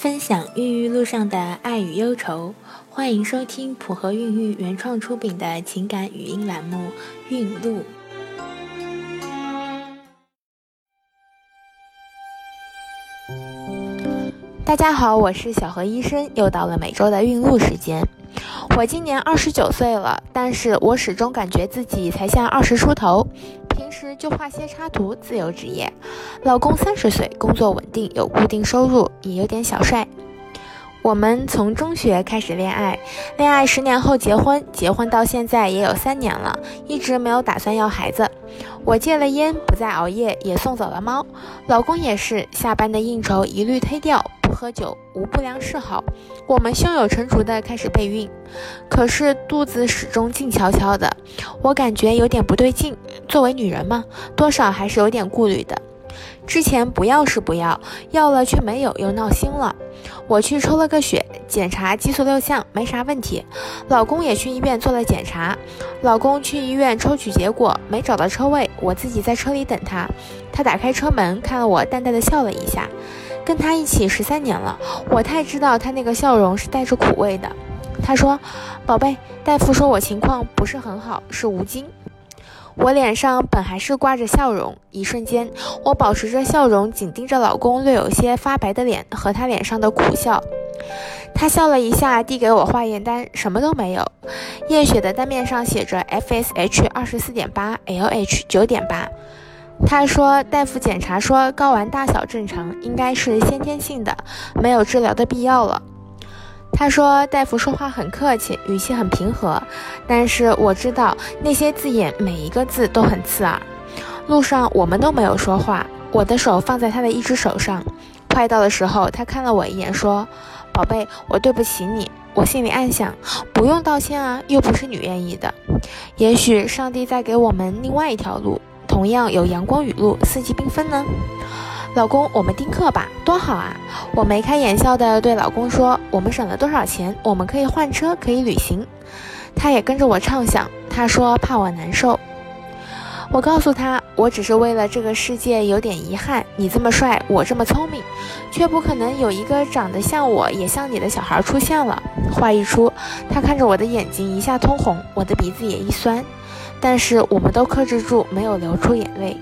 分享孕育路上的爱与忧愁，欢迎收听普和孕育原创出品的情感语音栏目《孕路》。大家好，我是小何医生，又到了每周的孕路时间。我今年二十九岁了，但是我始终感觉自己才像二十出头。平时就画些插图，自由职业。老公三十岁，工作稳定，有固定收入，也有点小帅。我们从中学开始恋爱，恋爱十年后结婚，结婚到现在也有三年了，一直没有打算要孩子。我戒了烟，不再熬夜，也送走了猫。老公也是，下班的应酬一律推掉。不喝酒无不良嗜好，我们胸有成竹的开始备孕，可是肚子始终静悄悄的，我感觉有点不对劲。作为女人嘛，多少还是有点顾虑的。之前不要是不要，要了却没有，又闹心了。我去抽了个血，检查激素六项没啥问题。老公也去医院做了检查，老公去医院抽取结果没找到车位，我自己在车里等他。他打开车门看了我，淡淡的笑了一下。跟他一起十三年了，我太知道他那个笑容是带着苦味的。他说：“宝贝，大夫说我情况不是很好，是无精。”我脸上本还是挂着笑容，一瞬间，我保持着笑容，紧盯着老公略有些发白的脸和他脸上的苦笑。他笑了一下，递给我化验单，什么都没有。验血的单面上写着 FSH 二十四点八，LH 九点八。他说：“大夫检查说睾丸大小正常，应该是先天性的，没有治疗的必要了。”他说：“大夫说话很客气，语气很平和，但是我知道那些字眼每一个字都很刺耳。”路上我们都没有说话，我的手放在他的一只手上。快到的时候，他看了我一眼，说：“宝贝，我对不起你。”我心里暗想：“不用道歉啊，又不是你愿意的。也许上帝在给我们另外一条路。”同样有阳光雨露，四季缤纷呢。老公，我们丁克吧，多好啊！我眉开眼笑的对老公说：“我们省了多少钱？我们可以换车，可以旅行。”他也跟着我畅想。他说怕我难受。我告诉他，我只是为了这个世界有点遗憾。你这么帅，我这么聪明，却不可能有一个长得像我也像你的小孩出现了。话一出，他看着我的眼睛一下通红，我的鼻子也一酸。但是我们都克制住，没有流出眼泪。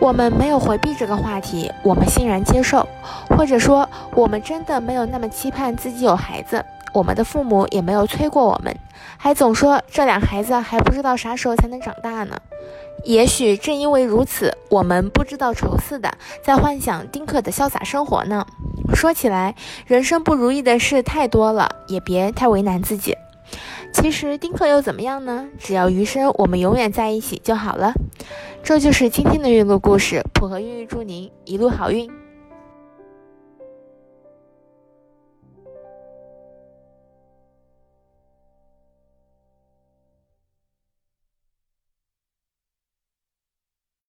我们没有回避这个话题，我们欣然接受，或者说，我们真的没有那么期盼自己有孩子。我们的父母也没有催过我们，还总说这俩孩子还不知道啥时候才能长大呢。也许正因为如此，我们不知道愁似的在幻想丁克的潇洒生活呢。说起来，人生不如意的事太多了，也别太为难自己。其实丁克又怎么样呢？只要余生我们永远在一起就好了。这就是今天的孕路故事，普和孕育祝您一路好运。